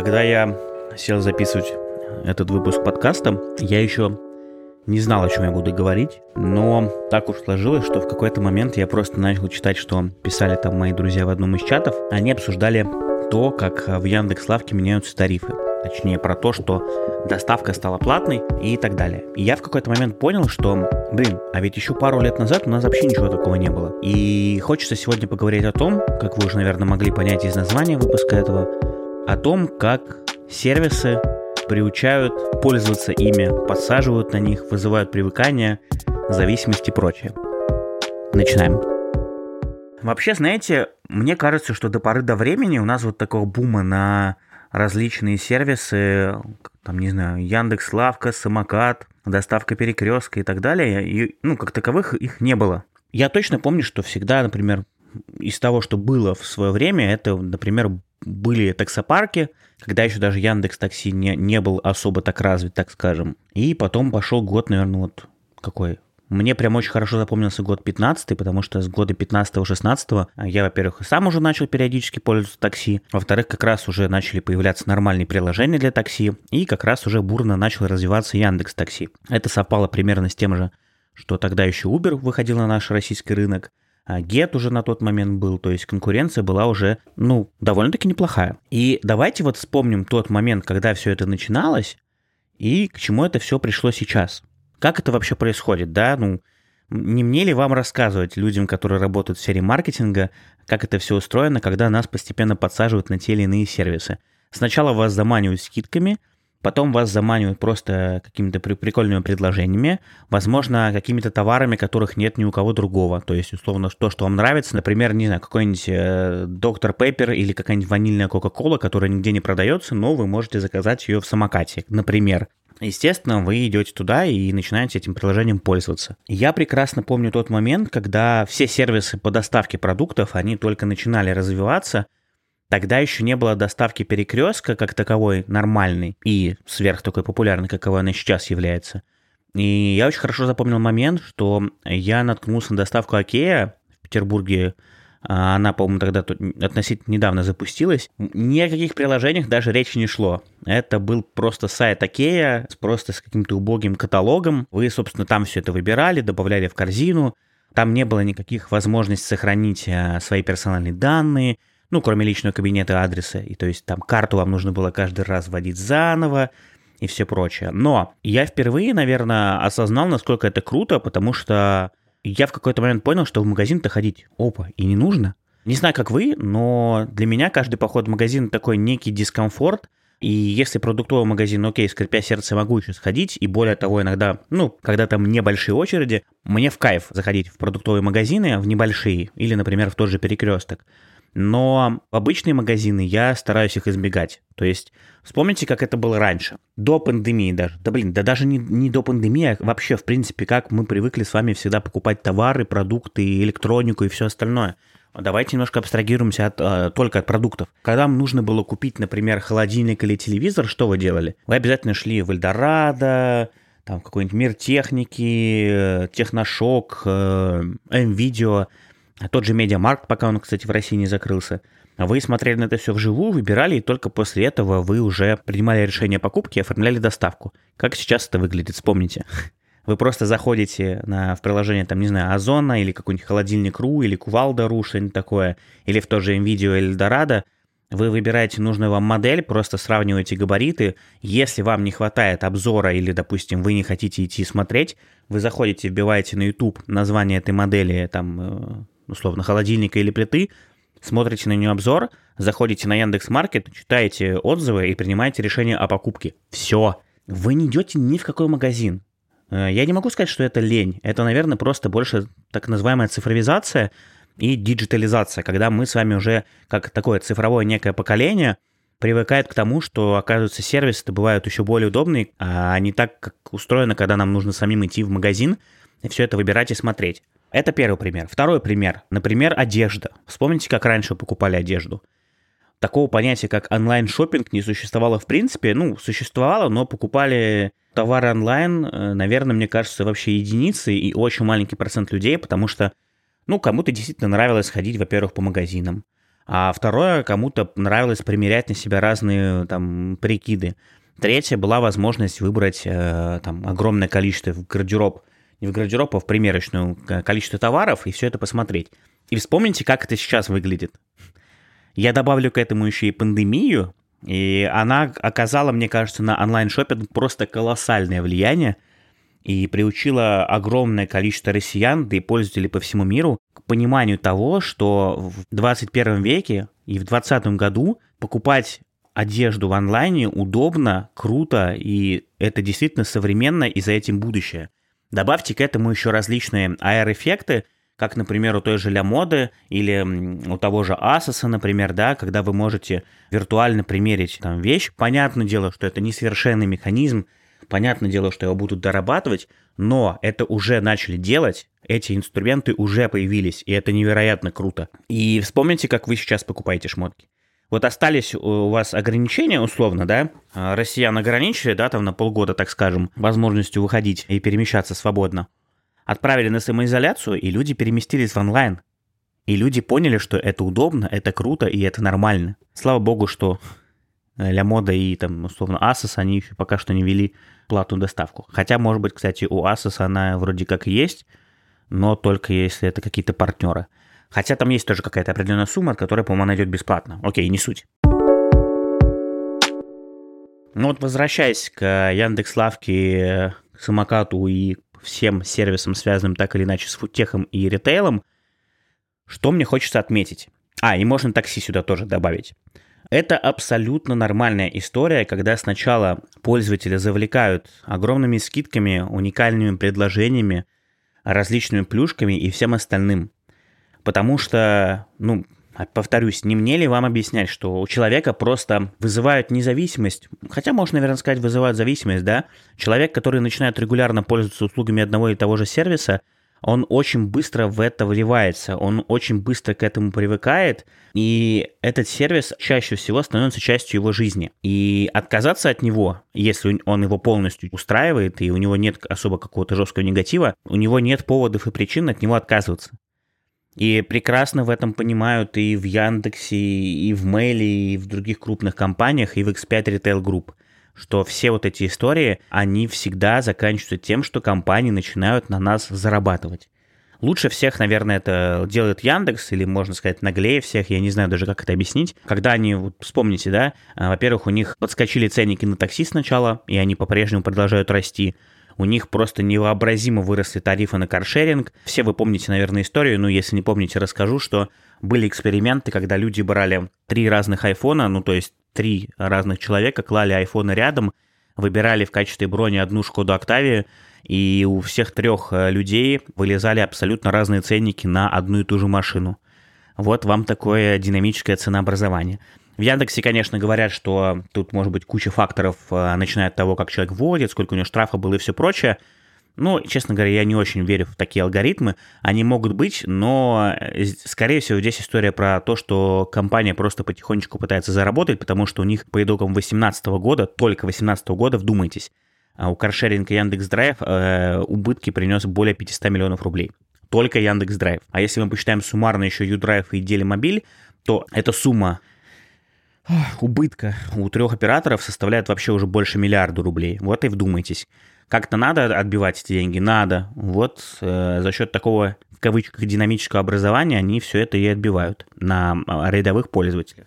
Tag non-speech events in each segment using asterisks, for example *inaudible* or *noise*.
Когда я сел записывать этот выпуск подкаста, я еще не знал, о чем я буду говорить, но так уж сложилось, что в какой-то момент я просто начал читать, что писали там мои друзья в одном из чатов. Они обсуждали то, как в Яндекс Лавке меняются тарифы. Точнее, про то, что доставка стала платной и так далее. И я в какой-то момент понял, что, блин, а ведь еще пару лет назад у нас вообще ничего такого не было. И хочется сегодня поговорить о том, как вы уже, наверное, могли понять из названия выпуска этого, о том, как сервисы приучают пользоваться ими, подсаживают на них, вызывают привыкание, зависимости и прочее. Начинаем. Вообще, знаете, мне кажется, что до поры до времени у нас вот такого бума на различные сервисы, там, не знаю, Яндекс Лавка, Самокат, доставка перекрестка и так далее, и, ну, как таковых их не было. Я точно помню, что всегда, например, из того, что было в свое время, это, например, были таксопарки, когда еще даже Яндекс Такси не, не был особо так развит, так скажем. И потом пошел год, наверное, вот какой, мне прям очень хорошо запомнился год 15 потому что с года 15-16 я, во-первых, сам уже начал периодически пользоваться такси, во-вторых, как раз уже начали появляться нормальные приложения для такси, и как раз уже бурно начал развиваться Яндекс Такси. Это совпало примерно с тем же, что тогда еще Uber выходил на наш российский рынок, а Get уже на тот момент был, то есть конкуренция была уже, ну, довольно-таки неплохая. И давайте вот вспомним тот момент, когда все это начиналось, и к чему это все пришло сейчас. Как это вообще происходит, да? Ну, не мне ли вам рассказывать людям, которые работают в сфере маркетинга, как это все устроено, когда нас постепенно подсаживают на те или иные сервисы? Сначала вас заманивают скидками, потом вас заманивают просто какими-то прикольными предложениями, возможно, какими-то товарами, которых нет ни у кого другого. То есть, условно, то, что вам нравится, например, не знаю, какой-нибудь э, доктор Пеппер или какая-нибудь ванильная Кока-Кола, которая нигде не продается, но вы можете заказать ее в самокате, например. Естественно, вы идете туда и начинаете этим приложением пользоваться. Я прекрасно помню тот момент, когда все сервисы по доставке продуктов, они только начинали развиваться, Тогда еще не было доставки перекрестка как таковой нормальной и сверх такой популярной, каковой она сейчас является. И я очень хорошо запомнил момент, что я наткнулся на доставку Окея в Петербурге а она, по-моему, тогда относительно недавно запустилась. Ни о каких приложениях даже речи не шло. Это был просто сайт Окея, просто с каким-то убогим каталогом. Вы, собственно, там все это выбирали, добавляли в корзину. Там не было никаких возможностей сохранить а, свои персональные данные, ну, кроме личного кабинета адреса. И то есть там карту вам нужно было каждый раз вводить заново и все прочее. Но я впервые, наверное, осознал, насколько это круто, потому что я в какой-то момент понял, что в магазин-то ходить, опа, и не нужно. Не знаю, как вы, но для меня каждый поход в магазин такой некий дискомфорт. И если продуктовый магазин, окей, скрипя сердце, могу еще сходить, и более того, иногда, ну, когда там небольшие очереди, мне в кайф заходить в продуктовые магазины, в небольшие, или, например, в тот же перекресток. Но в обычные магазины я стараюсь их избегать. То есть вспомните, как это было раньше, до пандемии даже. Да блин, да даже не, не до пандемии, а вообще, в принципе, как мы привыкли с вами всегда покупать товары, продукты, электронику и все остальное. Давайте немножко абстрагируемся от, э, только от продуктов. Когда вам нужно было купить, например, холодильник или телевизор, что вы делали? Вы обязательно шли в Эльдорадо, там какой-нибудь мир техники, э, техношок, э, М-видео, а тот же Медиамаркт, пока он, кстати, в России не закрылся. Вы смотрели на это все вживую, выбирали, и только после этого вы уже принимали решение о покупке и оформляли доставку. Как сейчас это выглядит, вспомните. *laughs* Вы просто заходите на, в приложение, там, не знаю, Озона или какой-нибудь холодильник.ру или Кувалда.ру, что-нибудь такое, или в то же NVIDIA или Дорадо, вы выбираете нужную вам модель, просто сравниваете габариты. Если вам не хватает обзора или, допустим, вы не хотите идти смотреть, вы заходите, вбиваете на YouTube название этой модели, там, э, условно, холодильника или плиты, смотрите на нее обзор, заходите на Яндекс Маркет, читаете отзывы и принимаете решение о покупке. Все. Вы не идете ни в какой магазин. Э, я не могу сказать, что это лень. Это, наверное, просто больше так называемая цифровизация и диджитализация, когда мы с вами уже, как такое цифровое некое поколение, привыкает к тому, что, оказывается, сервисы бывают еще более удобные, а не так, как устроено, когда нам нужно самим идти в магазин и все это выбирать и смотреть. Это первый пример. Второй пример. Например, одежда. Вспомните, как раньше покупали одежду. Такого понятия, как онлайн шопинг не существовало в принципе. Ну, существовало, но покупали товары онлайн, э, наверное, мне кажется, вообще единицы и очень маленький процент людей, потому что, ну, кому-то действительно нравилось ходить, во-первых, по магазинам. А второе, кому-то нравилось примерять на себя разные там прикиды. Третье была возможность выбрать э, там огромное количество гардероб, в гардероб, а в примерочную количество товаров и все это посмотреть. И вспомните, как это сейчас выглядит. Я добавлю к этому еще и пандемию, и она оказала, мне кажется, на онлайн-шоппинг просто колоссальное влияние и приучила огромное количество россиян, да и пользователей по всему миру к пониманию того, что в 21 веке и в 2020 году покупать одежду в онлайне удобно, круто, и это действительно современно, и за этим будущее. Добавьте к этому еще различные AR-эффекты, как, например, у той же Ля Моды или у того же Asos, например, да, когда вы можете виртуально примерить там вещь. Понятное дело, что это несовершенный механизм, понятное дело, что его будут дорабатывать, но это уже начали делать, эти инструменты уже появились, и это невероятно круто. И вспомните, как вы сейчас покупаете шмотки. Вот остались у вас ограничения, условно, да? А, россиян ограничили, да, там на полгода, так скажем, возможностью выходить и перемещаться свободно отправили на самоизоляцию, и люди переместились в онлайн. И люди поняли, что это удобно, это круто и это нормально. Слава богу, что Ля Мода и там, условно, Asus, они еще пока что не вели платную доставку. Хотя, может быть, кстати, у Asus она вроде как и есть, но только если это какие-то партнеры. Хотя там есть тоже какая-то определенная сумма, которая, по-моему, она идет бесплатно. Окей, не суть. Ну вот возвращаясь к Яндекс.Лавке, к самокату и всем сервисам, связанным так или иначе с фудтехом и ритейлом, что мне хочется отметить. А, и можно такси сюда тоже добавить. Это абсолютно нормальная история, когда сначала пользователи завлекают огромными скидками, уникальными предложениями, различными плюшками и всем остальным. Потому что, ну, а, повторюсь, не мне ли вам объяснять, что у человека просто вызывают независимость, хотя можно, наверное, сказать, вызывают зависимость, да? Человек, который начинает регулярно пользоваться услугами одного и того же сервиса, он очень быстро в это вливается, он очень быстро к этому привыкает, и этот сервис чаще всего становится частью его жизни. И отказаться от него, если он его полностью устраивает, и у него нет особо какого-то жесткого негатива, у него нет поводов и причин от него отказываться. И прекрасно в этом понимают и в Яндексе, и в Мейле, и в других крупных компаниях, и в X5 Retail Group, что все вот эти истории, они всегда заканчиваются тем, что компании начинают на нас зарабатывать. Лучше всех, наверное, это делает Яндекс, или, можно сказать, наглее всех, я не знаю даже, как это объяснить. Когда они, вот вспомните, да, а, во-первых, у них подскочили ценники на такси сначала, и они по-прежнему продолжают расти у них просто невообразимо выросли тарифы на каршеринг. Все вы помните, наверное, историю, но если не помните, расскажу, что были эксперименты, когда люди брали три разных айфона, ну то есть три разных человека, клали айфоны рядом, выбирали в качестве брони одну Шкоду Октавию, и у всех трех э, людей вылезали абсолютно разные ценники на одну и ту же машину. Вот вам такое динамическое ценообразование. В Яндексе, конечно, говорят, что тут может быть куча факторов, э, начиная от того, как человек вводит, сколько у него штрафа было и все прочее. Ну, честно говоря, я не очень верю в такие алгоритмы. Они могут быть, но, э, скорее всего, здесь история про то, что компания просто потихонечку пытается заработать, потому что у них по итогам 2018 года, только 2018 года, вдумайтесь, а у каршеринга Яндекс.Драйв э, убытки принес более 500 миллионов рублей. Только Яндекс.Драйв. А если мы посчитаем суммарно еще Юдрайв и Делимобиль, то эта сумма убытка у трех операторов составляет вообще уже больше миллиарда рублей. Вот и вдумайтесь. Как-то надо отбивать эти деньги? Надо. Вот э, за счет такого, в кавычках, динамического образования они все это и отбивают на а, рядовых пользователях.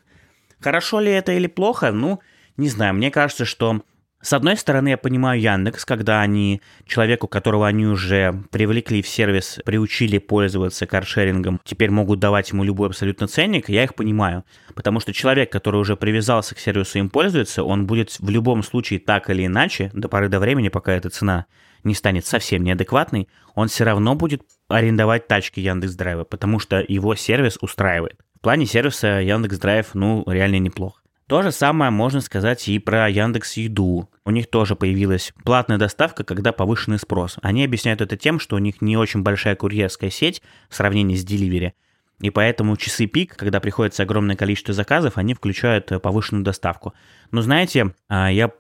Хорошо ли это или плохо? Ну, не знаю. Мне кажется, что с одной стороны, я понимаю Яндекс, когда они человеку, которого они уже привлекли в сервис, приучили пользоваться каршерингом, теперь могут давать ему любой абсолютно ценник, я их понимаю. Потому что человек, который уже привязался к сервису и им пользуется, он будет в любом случае так или иначе, до поры до времени, пока эта цена не станет совсем неадекватной, он все равно будет арендовать тачки Яндекс Драйва, потому что его сервис устраивает. В плане сервиса Яндекс Драйв, ну, реально неплохо. То же самое можно сказать и про Яндекс Еду. У них тоже появилась платная доставка, когда повышенный спрос. Они объясняют это тем, что у них не очень большая курьерская сеть в сравнении с Delivery. И поэтому часы пик, когда приходится огромное количество заказов, они включают э, повышенную доставку. Но знаете, а, я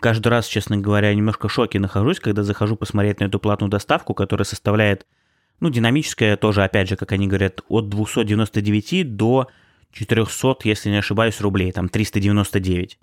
каждый раз, честно говоря, немножко в шоке нахожусь, когда захожу посмотреть на эту платную доставку, которая составляет, ну, динамическая тоже, опять же, как они говорят, от 299 до 400, если не ошибаюсь, рублей, там 399.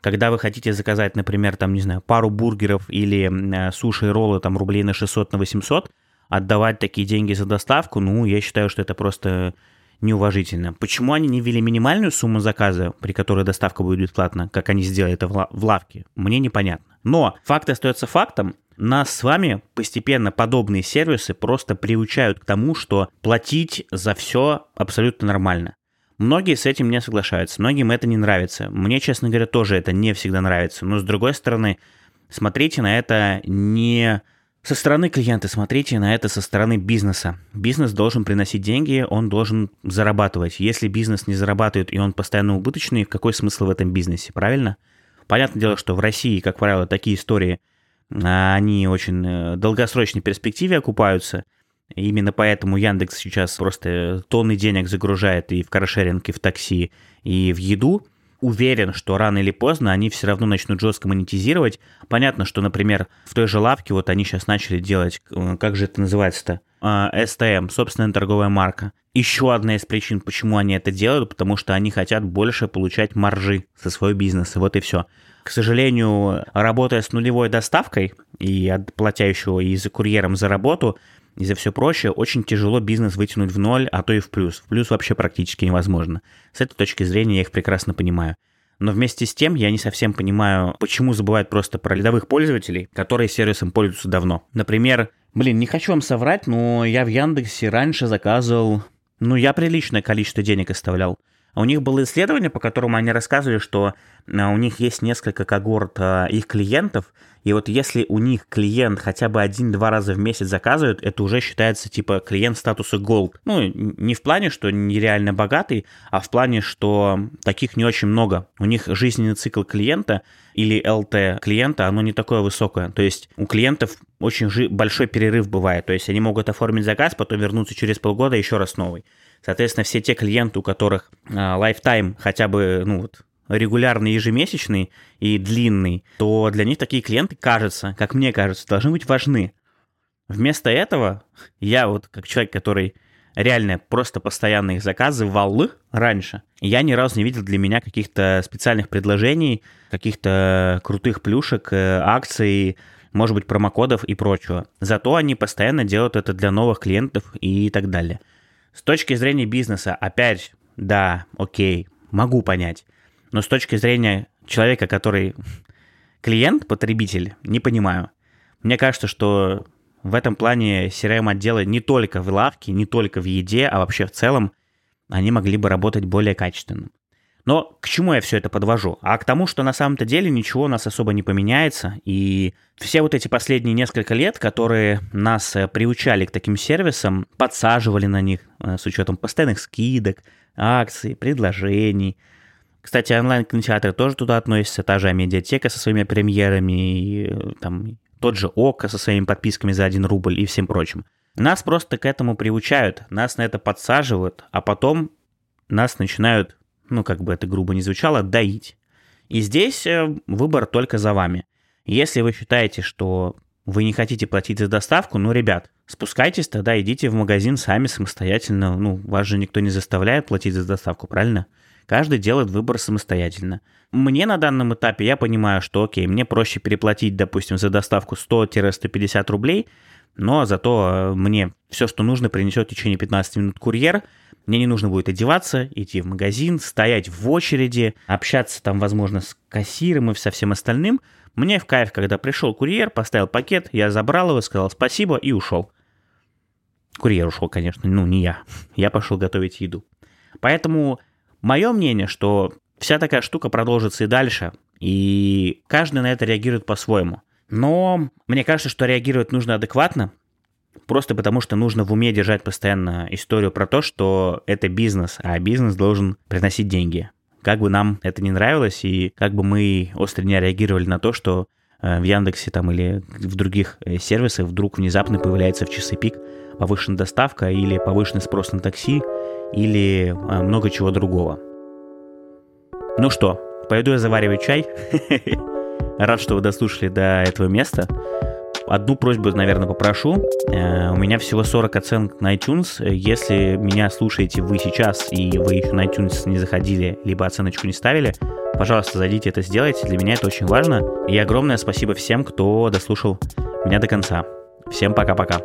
Когда вы хотите заказать, например, там, не знаю, пару бургеров или э, суши и роллы там рублей на 600, на 800, отдавать такие деньги за доставку, ну, я считаю, что это просто неуважительно. Почему они не ввели минимальную сумму заказа, при которой доставка будет бесплатна, как они сделали это в лавке, мне непонятно. Но факт остается фактом. Нас с вами постепенно подобные сервисы просто приучают к тому, что платить за все абсолютно нормально. Многие с этим не соглашаются, многим это не нравится. Мне, честно говоря, тоже это не всегда нравится. Но с другой стороны, смотрите на это не со стороны клиента, смотрите на это со стороны бизнеса. Бизнес должен приносить деньги, он должен зарабатывать. Если бизнес не зарабатывает и он постоянно убыточный, какой смысл в этом бизнесе, правильно? Понятное дело, что в России, как правило, такие истории, а, они очень э, долгосрочной перспективе окупаются. Именно поэтому Яндекс сейчас просто тонны денег загружает и в каршеринг, и в такси, и в еду. Уверен, что рано или поздно они все равно начнут жестко монетизировать. Понятно, что, например, в той же лавке вот они сейчас начали делать, э, как же это называется-то, STM, а, собственная торговая марка. Еще одна из причин, почему они это делают, потому что они хотят больше получать маржи со своего бизнеса. Вот и все. К сожалению, работая с нулевой доставкой и платя еще и за курьером за работу, и за все прочее, очень тяжело бизнес вытянуть в ноль, а то и в плюс. В плюс вообще практически невозможно. С этой точки зрения я их прекрасно понимаю. Но вместе с тем я не совсем понимаю, почему забывают просто про рядовых пользователей, которые сервисом пользуются давно. Например, блин, не хочу вам соврать, но я в Яндексе раньше заказывал, ну, я приличное количество денег оставлял. А у них было исследование, по которому они рассказывали, что а, у них есть несколько когорт а, их клиентов, и вот если у них клиент хотя бы один-два раза в месяц заказывает, это уже считается типа клиент статуса Gold. Ну, не в плане, что нереально богатый, а в плане, что таких не очень много. У них жизненный цикл клиента или LT клиента, оно не такое высокое. То есть у клиентов очень большой перерыв бывает. То есть они могут оформить заказ, потом вернуться через полгода еще раз новый. Соответственно, все те клиенты, у которых э, lifetime хотя бы, ну вот, регулярный, ежемесячный и длинный, то для них такие клиенты, кажется, как мне кажется, должны быть важны. Вместо этого я вот как человек, который реально просто постоянно их заказывал раньше, я ни разу не видел для меня каких-то специальных предложений, каких-то крутых плюшек, э, акций, может быть, промокодов и прочего. Зато они постоянно делают это для новых клиентов и так далее. С точки зрения бизнеса, опять, да, окей, могу понять. Но с точки зрения человека, который *laughs* клиент, потребитель, не понимаю. Мне кажется, что в этом плане CRM-отделы не только в лавке, не только в еде, а вообще в целом они могли бы работать более качественно. Но к чему я все это подвожу? А к тому, что на самом-то деле ничего у нас особо не поменяется, и все вот эти последние несколько лет, которые нас э, приучали к таким сервисам, подсаживали на них э, с учетом постоянных скидок, акций, предложений. Кстати, онлайн-кинотеатры тоже туда относятся, та же медиатека со своими премьерами, и, э, там, тот же ОКО со своими подписками за 1 рубль и всем прочим. Нас просто к этому приучают, нас на это подсаживают, а потом нас начинают ну, как бы это грубо не звучало, доить. И здесь э, выбор только за вами. Если вы считаете, что вы не хотите платить за доставку, ну, ребят, спускайтесь тогда, идите в магазин сами самостоятельно. Ну, вас же никто не заставляет платить за доставку, правильно? Каждый делает выбор самостоятельно. Мне на данном этапе, я понимаю, что окей, мне проще переплатить, допустим, за доставку 100-150 рублей, но зато э, мне все, что нужно, принесет в течение 15 минут курьер, мне не нужно будет одеваться, идти в магазин, стоять в очереди, общаться там, возможно, с кассиром и со всем остальным. Мне в кайф, когда пришел курьер, поставил пакет, я забрал его, сказал спасибо и ушел. Курьер ушел, конечно, ну не я. *laughs* Я пошел готовить еду. Поэтому мое мнение, что вся такая штука продолжится и дальше, и каждый на это реагирует по-своему. Но мне кажется, что реагировать нужно адекватно, Просто потому, что нужно в уме держать постоянно историю про то, что это бизнес, а бизнес должен приносить деньги. Как бы нам это не нравилось, и как бы мы остро не реагировали на то, что э, в Яндексе там или в других э, сервисах вдруг внезапно появляется в часы пик повышенная доставка или повышенный спрос на такси или э, много чего другого. Ну что, пойду я заваривать чай. *laughs* Рад, что вы дослушали до этого места. Одну просьбу, наверное, попрошу. Э, у меня всего 40 оценок на iTunes. Если меня слушаете вы сейчас, и вы еще на iTunes не заходили, либо оценочку не ставили, пожалуйста, зайдите это сделайте. Для меня это очень важно. И огромное спасибо всем, кто дослушал меня до конца. Всем пока-пока.